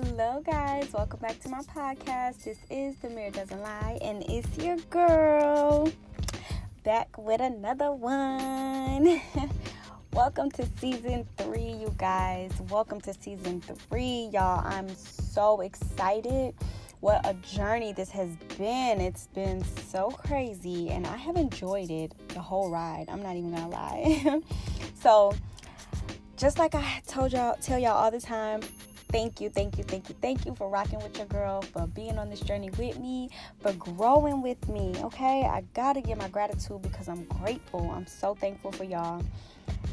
Hello, guys. Welcome back to my podcast. This is The Mirror Doesn't Lie, and it's your girl back with another one. Welcome to season three, you guys. Welcome to season three, y'all. I'm so excited. What a journey this has been. It's been so crazy, and I have enjoyed it the whole ride. I'm not even gonna lie. so, just like I told y'all, tell y'all all the time, thank you, thank you, thank you, thank you for rocking with your girl, for being on this journey with me, for growing with me. Okay, I gotta give my gratitude because I'm grateful. I'm so thankful for y'all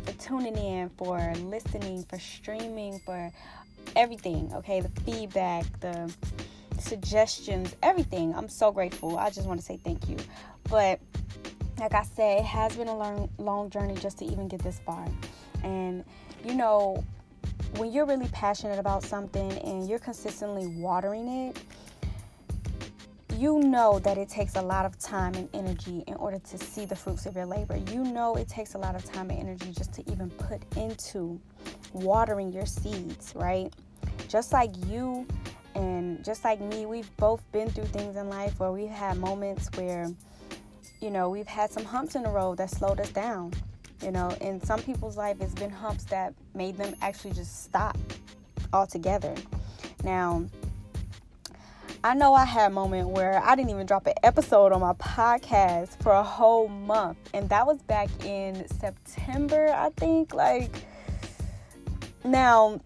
for tuning in, for listening, for streaming, for everything. Okay, the feedback, the suggestions, everything. I'm so grateful. I just want to say thank you. But like I said, it has been a long, long journey just to even get this far. And you know, when you're really passionate about something and you're consistently watering it, you know that it takes a lot of time and energy in order to see the fruits of your labor. You know it takes a lot of time and energy just to even put into watering your seeds, right? Just like you and just like me, we've both been through things in life where we've had moments where, you know, we've had some humps in the road that slowed us down. You know, in some people's life, it's been humps that made them actually just stop altogether. Now, I know I had a moment where I didn't even drop an episode on my podcast for a whole month, and that was back in September, I think. Like, now,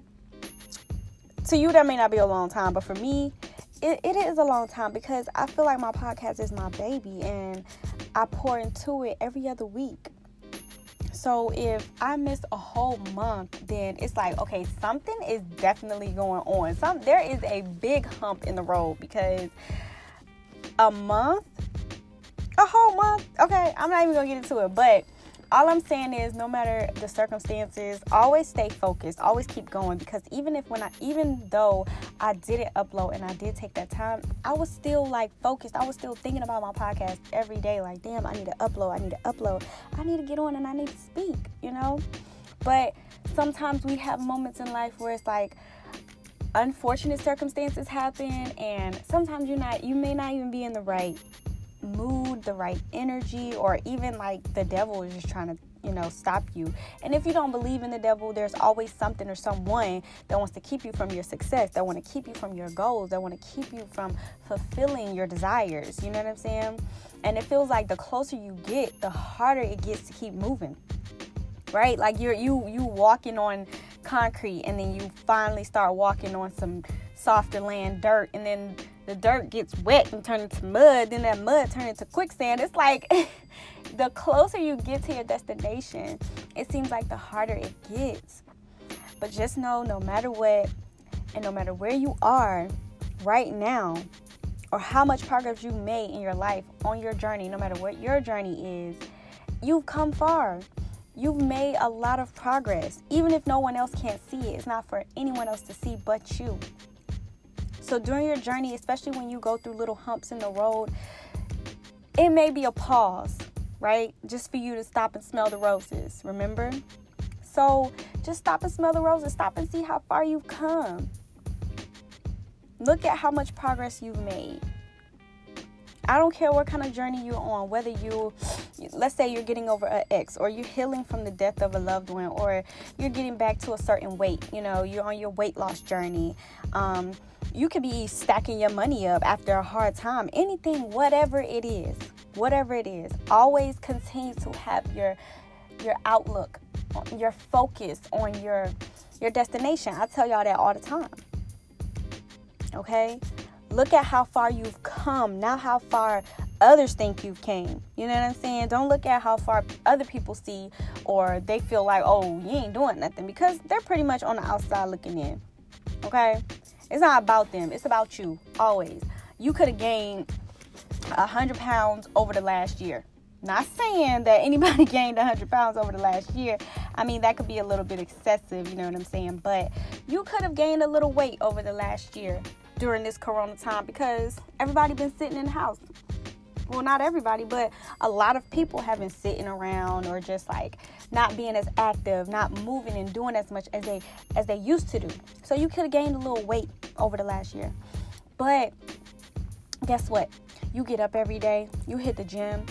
to you, that may not be a long time, but for me, it, it is a long time because I feel like my podcast is my baby and I pour into it every other week. So if I miss a whole month, then it's like, okay, something is definitely going on. Some there is a big hump in the road because a month, a whole month. Okay, I'm not even gonna get into it, but all I'm saying is no matter the circumstances, always stay focused, always keep going because even if when I even though I didn't upload and I did take that time, I was still like focused. I was still thinking about my podcast every day like, damn, I need to upload, I need to upload. I need to get on and I need to speak, you know? But sometimes we have moments in life where it's like unfortunate circumstances happen and sometimes you're not you may not even be in the right mood, the right energy, or even like the devil is just trying to, you know, stop you. And if you don't believe in the devil, there's always something or someone that wants to keep you from your success, that want to keep you from your goals, that want to keep you from fulfilling your desires. You know what I'm saying? And it feels like the closer you get, the harder it gets to keep moving. Right? Like you're you you walking on concrete and then you finally start walking on some softer land dirt and then the dirt gets wet and turn into mud, then that mud turn into quicksand. It's like the closer you get to your destination, it seems like the harder it gets. But just know no matter what, and no matter where you are right now, or how much progress you made in your life on your journey, no matter what your journey is, you've come far. You've made a lot of progress. Even if no one else can't see it, it's not for anyone else to see but you. So during your journey, especially when you go through little humps in the road, it may be a pause, right? Just for you to stop and smell the roses, remember? So just stop and smell the roses. Stop and see how far you've come. Look at how much progress you've made. I don't care what kind of journey you're on, whether you, let's say you're getting over an ex, or you're healing from the death of a loved one, or you're getting back to a certain weight, you know, you're on your weight loss journey. Um, you could be stacking your money up after a hard time. Anything, whatever it is, whatever it is, always continue to have your your outlook, your focus on your your destination. I tell y'all that all the time. Okay? Look at how far you've come, not how far others think you've came. You know what I'm saying? Don't look at how far other people see or they feel like, oh, you ain't doing nothing because they're pretty much on the outside looking in. Okay? It's not about them, it's about you, always. You could have gained 100 pounds over the last year. Not saying that anybody gained 100 pounds over the last year. I mean, that could be a little bit excessive, you know what I'm saying? But you could have gained a little weight over the last year during this corona time because everybody been sitting in the house. Well, not everybody, but a lot of people have been sitting around or just like not being as active, not moving and doing as much as they as they used to do. So you could have gained a little weight over the last year. But guess what? You get up every day, you hit the gym,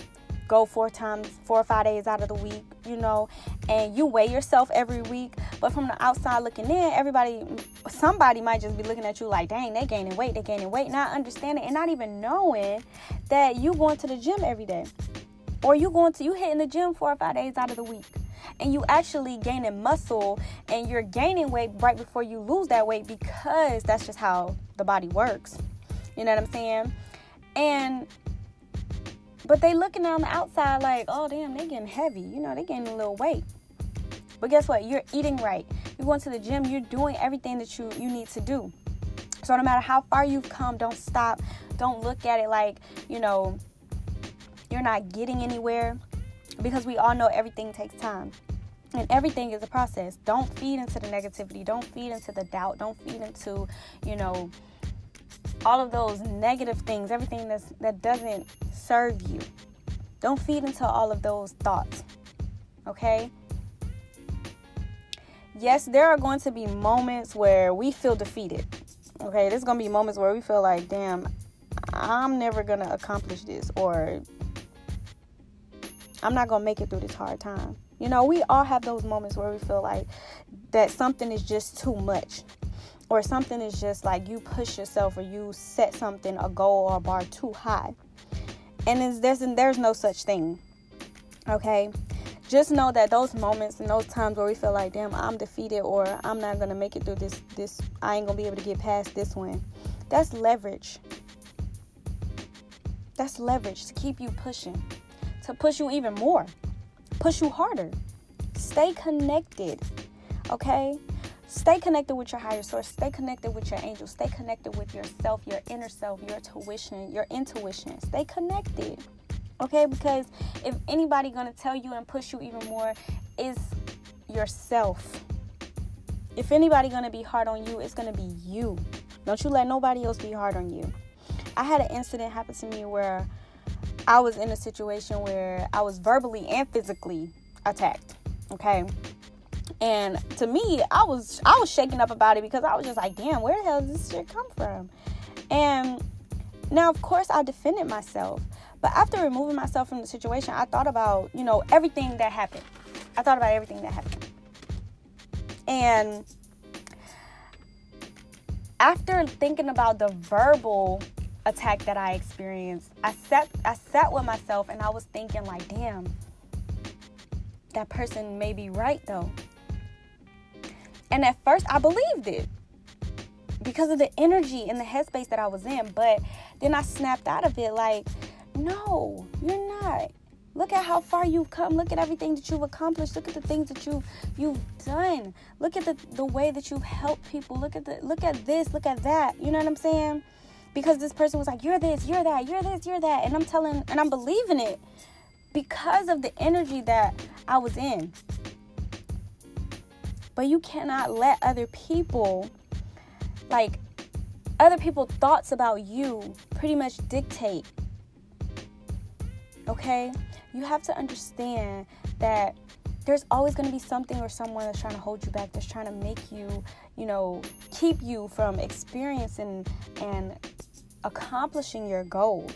go four times, four or five days out of the week, you know, and you weigh yourself every week. But from the outside looking in, everybody, somebody might just be looking at you like, dang, they gaining weight, they gaining weight, not understanding and not even knowing that you going to the gym every day. Or you going to, you hitting the gym four or five days out of the week. And you actually gaining muscle and you're gaining weight right before you lose that weight because that's just how the body works. You know what I'm saying? And but they looking on the outside like, oh damn, they getting heavy. You know, they gaining a little weight. But guess what? You're eating right. You're going to the gym. You're doing everything that you you need to do. So no matter how far you've come, don't stop. Don't look at it like you know you're not getting anywhere because we all know everything takes time. And everything is a process. Don't feed into the negativity. Don't feed into the doubt. Don't feed into, you know, all of those negative things, everything that's, that doesn't serve you. Don't feed into all of those thoughts. Okay? Yes, there are going to be moments where we feel defeated. Okay, there's going to be moments where we feel like, damn, I'm never going to accomplish this, or I'm not going to make it through this hard time. You know, we all have those moments where we feel like that something is just too much or something is just like you push yourself or you set something a goal or a bar too high and there's there's no such thing okay just know that those moments and those times where we feel like damn i'm defeated or i'm not gonna make it through this this i ain't gonna be able to get past this one that's leverage that's leverage to keep you pushing to push you even more push you harder stay connected okay Stay connected with your higher source. Stay connected with your angels. Stay connected with yourself, your inner self, your tuition, your intuition. Stay connected. Okay? Because if anybody gonna tell you and push you even more is yourself. If anybody gonna be hard on you, it's gonna be you. Don't you let nobody else be hard on you. I had an incident happen to me where I was in a situation where I was verbally and physically attacked. Okay and to me, I was I was shaking up about it because I was just like, damn, where the hell does this shit come from? And now, of course, I defended myself. But after removing myself from the situation, I thought about, you know, everything that happened. I thought about everything that happened. And after thinking about the verbal attack that I experienced, I sat I sat with myself and I was thinking like, damn, that person may be right though. And at first, I believed it because of the energy and the headspace that I was in. But then I snapped out of it like, no, you're not. Look at how far you've come. Look at everything that you've accomplished. Look at the things that you've you've done. Look at the, the way that you've helped people. Look at the look at this, look at that. You know what I'm saying? Because this person was like, You're this, you're that, you're this, you're that. And I'm telling and I'm believing it because of the energy that I was in. But you cannot let other people, like, other people' thoughts about you pretty much dictate. Okay? You have to understand that there's always going to be something or someone that's trying to hold you back, that's trying to make you, you know, keep you from experiencing and accomplishing your goals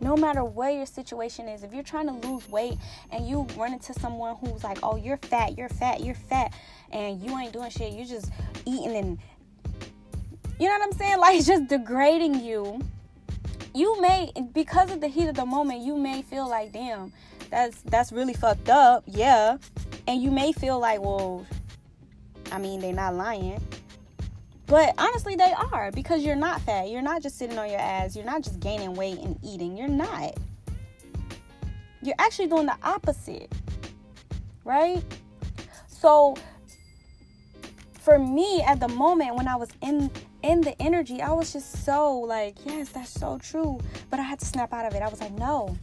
no matter what your situation is, if you're trying to lose weight and you run into someone who's like, oh, you're fat, you're fat, you're fat, and you ain't doing shit, you're just eating and you know what I'm saying? Like just degrading you. You may because of the heat of the moment, you may feel like, damn, that's that's really fucked up, yeah. And you may feel like, well, I mean, they're not lying. But honestly, they are because you're not fat. You're not just sitting on your ass. You're not just gaining weight and eating. You're not. You're actually doing the opposite. Right? So for me at the moment when I was in in the energy, I was just so like, yes, that's so true. But I had to snap out of it. I was like, no.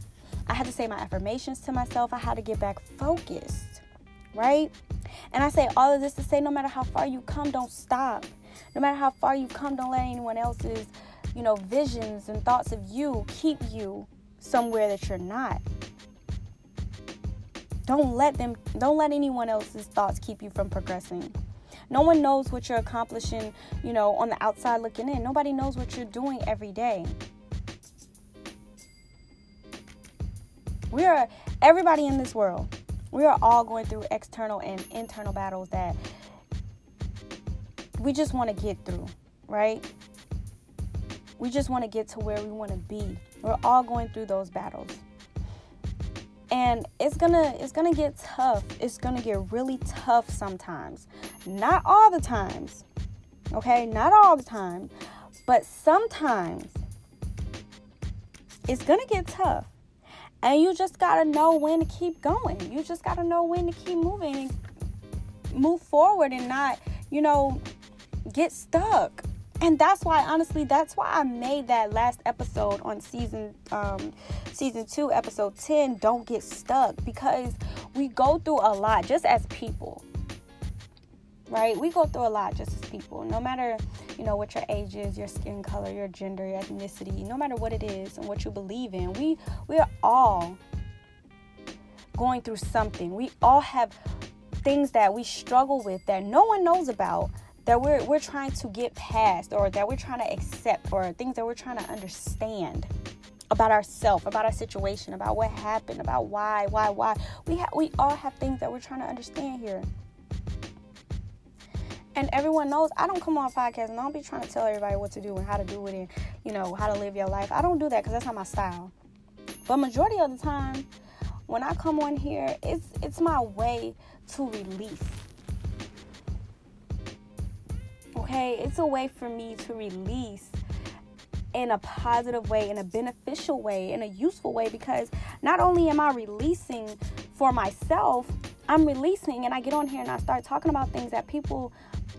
I had to say my affirmations to myself. I had to get back focused. Right? And I say all of this to say no matter how far you come, don't stop. No matter how far you've come, don't let anyone else's you know, visions and thoughts of you keep you somewhere that you're not. Don't let them don't let anyone else's thoughts keep you from progressing. No one knows what you're accomplishing, you know, on the outside looking in. Nobody knows what you're doing every day. We are everybody in this world. We are all going through external and internal battles that we just want to get through, right? We just want to get to where we want to be. We're all going through those battles. And it's to it's to get tough. It's to get really tough sometimes. Not all the times. Okay? Not all the time, but sometimes it's to get tough. And you just got to know when to keep going. You just got to know when to keep moving and move forward and not, you know, get stuck. And that's why honestly that's why I made that last episode on season um season 2 episode 10 don't get stuck because we go through a lot just as people. Right? We go through a lot just as people. No matter, you know, what your age is, your skin color, your gender, your ethnicity, no matter what it is and what you believe in. We we are all going through something. We all have things that we struggle with that no one knows about that we're we're trying to get past or that we're trying to accept or things that we're trying to understand about ourselves, about our situation, about what happened, about why, why, why. We ha- we all have things that we're trying to understand here. And everyone knows I don't come on podcast and I don't be trying to tell everybody what to do and how to do it and you know how to live your life. I don't do that because that's not my style. But majority of the time, when I come on here, it's it's my way to release Okay, it's a way for me to release in a positive way, in a beneficial way, in a useful way because not only am I releasing for myself, I'm releasing and I get on here and I start talking about things that people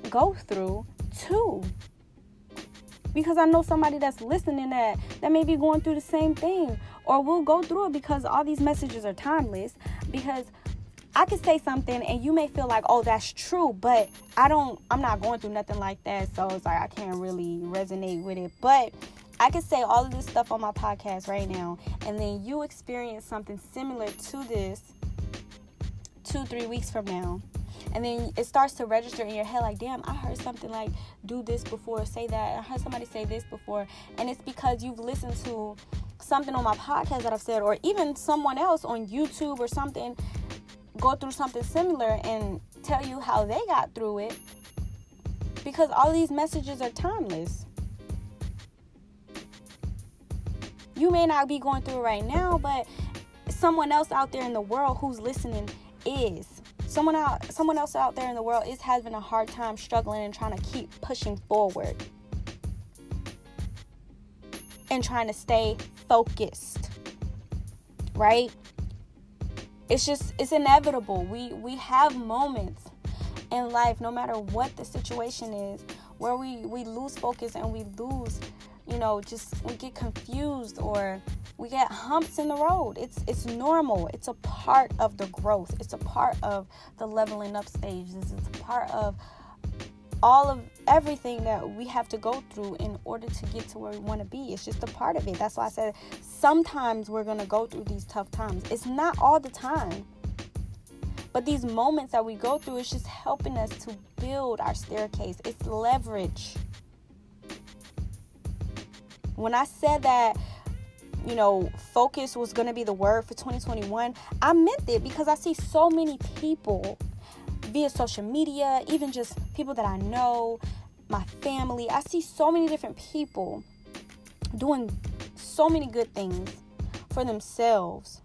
go through too. Because I know somebody that's listening that that may be going through the same thing or will go through it because all these messages are timeless because I could say something and you may feel like, oh, that's true, but I don't, I'm not going through nothing like that. So it's like I can't really resonate with it. But I could say all of this stuff on my podcast right now, and then you experience something similar to this two, three weeks from now. And then it starts to register in your head like, damn, I heard something like do this before, say that. I heard somebody say this before. And it's because you've listened to something on my podcast that I've said, or even someone else on YouTube or something, go through something similar and tell you how they got through it because all these messages are timeless. You may not be going through it right now, but someone else out there in the world who's listening is. Someone out someone else out there in the world is having a hard time struggling and trying to keep pushing forward. And trying to stay focused. Right? It's just it's inevitable. We we have moments in life no matter what the situation is where we we lose focus and we lose you know just we get confused or we get humps in the road. It's it's normal. It's a part of the growth. It's a part of the leveling up stages. It's a part of all of everything that we have to go through in order to get to where we want to be. It's just a part of it. That's why I said sometimes we're going to go through these tough times. It's not all the time. But these moments that we go through is just helping us to build our staircase. It's leverage. When I said that, you know, focus was going to be the word for 2021, I meant it because I see so many people via social media, even just people that I know, my family. I see so many different people doing so many good things for themselves.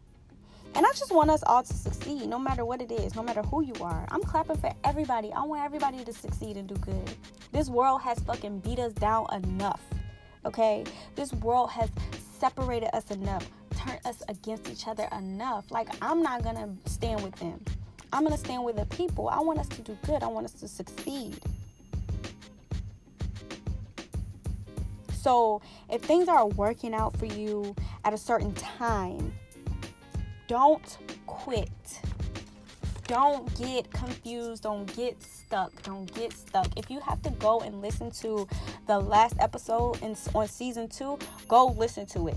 And I just want us all to succeed, no matter what it is, no matter who you are. I'm clapping for everybody. I want everybody to succeed and do good. This world has fucking beat us down enough, okay? This world has separated us enough, turned us against each other enough. Like, I'm not gonna stand with them. I'm going to stand with the people. I want us to do good. I want us to succeed. So, if things are working out for you at a certain time, don't quit. don't get confused. Don't get stuck. Don't get stuck. If you have to go and listen to the last episode in, on season two, go listen to it.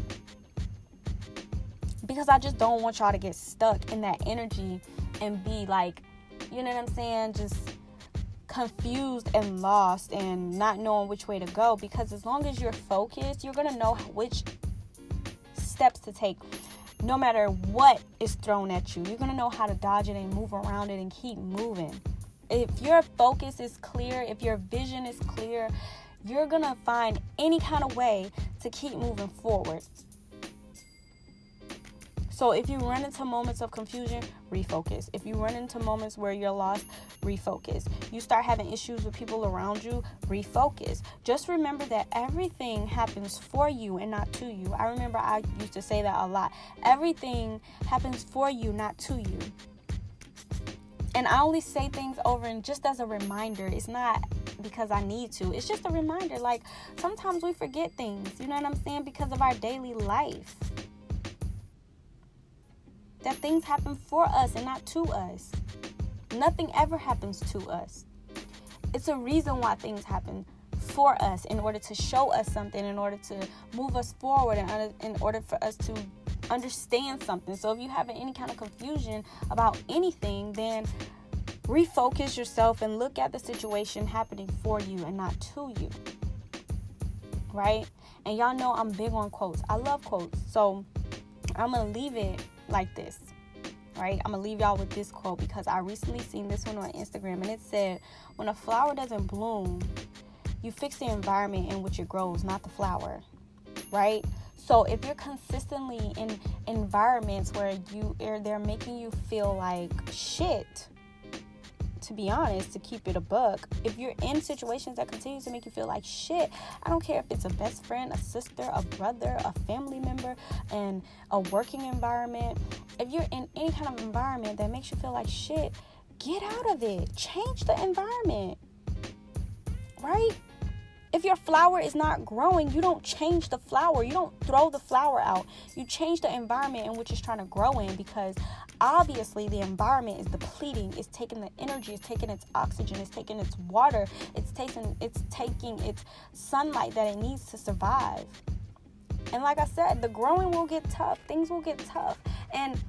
Because I just don't want y'all to get stuck in that energy and be like, you know what I'm saying? Just confused and lost and not knowing which way to go. Because as long as you're focused, you're going to know which steps to take no matter what is thrown at you. You're going to know how to dodge it and move around it and keep moving. If your focus is clear, if your vision is clear, you're going to find any kind of way to keep moving forward. So if you run into moments of confusion, refocus. If you run into moments where you're lost, refocus. You start having issues with people around you, refocus. Just remember that everything happens for you and not to you. I remember I used to say that a lot. Everything happens for you, not to you. And I only say things over and just as a reminder. It's not because I need to. It's just a reminder. Like sometimes we forget things, you know what I'm saying? Because of our daily life that things happen for us and not to us. Nothing ever happens to us. It's a reason why things happen for us in order to show us something, in order to move us forward, and in order for us to understand something. So if you have any kind of confusion about anything, then refocus yourself and look at the situation happening for you and not to you. Right? And y'all know I'm big on quotes. I love quotes. So I'm going to leave it like this. Right? I'm gonna leave y'all with this quote because I recently seen this one on Instagram and it said, When a flower doesn't bloom, you fix the environment in which it grows, not the flower. Right? So if you're consistently in environments where you are they're making you feel like shit, to be honest, to keep it a buck, if you're in situations that continue to make you feel like shit, I don't care if it's a best friend, a sister, a brother, a family member, and a working environment, if you're in any kind of environment that makes you feel like shit, get out of it. Change the environment. Right? If your flower is not growing, you don't change the flower. You don't throw the flower out. You change the environment in which it's trying to grow in because obviously the environment is depleting it's taking the energy it's taking its oxygen it's taking its water it's taking it's taking its sunlight that it needs to survive. And like i said the growing will get tough things will get tough. And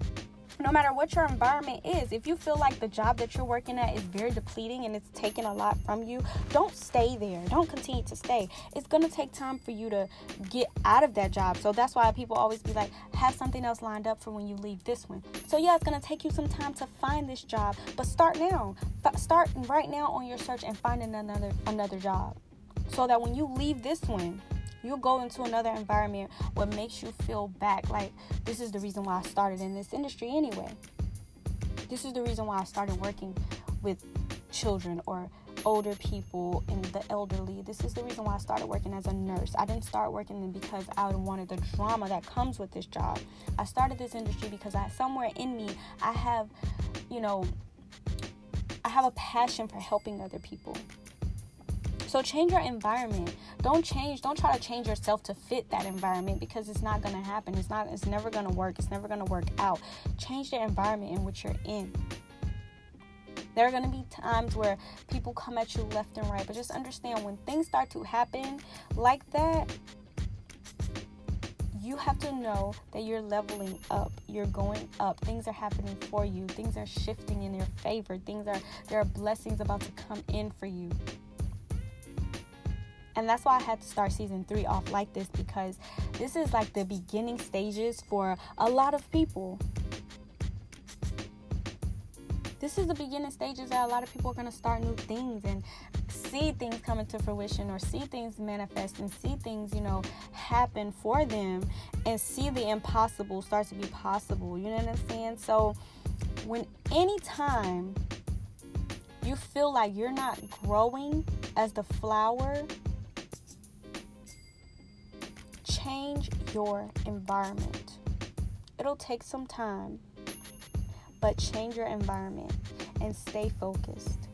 no matter what your environment is, if you feel like the job that you're working at is very depleting and it's taking a lot from you, don't stay there. Don't continue to stay. It's going to take time for you to get out of that job. So that's why people always be like, have something else lined up for when you leave this one. So yeah, it's going to take you some time to find this job, but start now. Start right now on your search and finding another another job. So that when you leave this one, you'll go into another environment what makes you feel back like this is the reason why I started in this industry anyway. This is the reason why I started working with children or older people and the elderly. This is the reason why I started working as a nurse. I didn't start working because I wanted the drama that comes with this job. I started this industry because I somewhere in me I have, you know, I have a passion for helping other people. So change your environment. Don't change, don't try to change yourself to fit that environment because it's not gonna happen. It's not it's never gonna work. It's never gonna work out. Change the environment in which you're in. There are going to be times where people come at you left and right, but just understand when things start to happen like that, you have to know that you're leveling up. You're going up. Things are happening for you. Things are shifting in your favor. Things are there are blessings about to come in for you. And that's why I had to start season three off like this because this is like the beginning stages for a lot of people. This is the beginning stages that a lot of people are going to start new things and see things come into fruition or see things manifest and see things, you know, happen for them and see the impossible start to be possible. You know what I'm saying? So, when anytime you feel like you're not growing as the flower change your environment. It'll take some time, but change your environment and stay focused.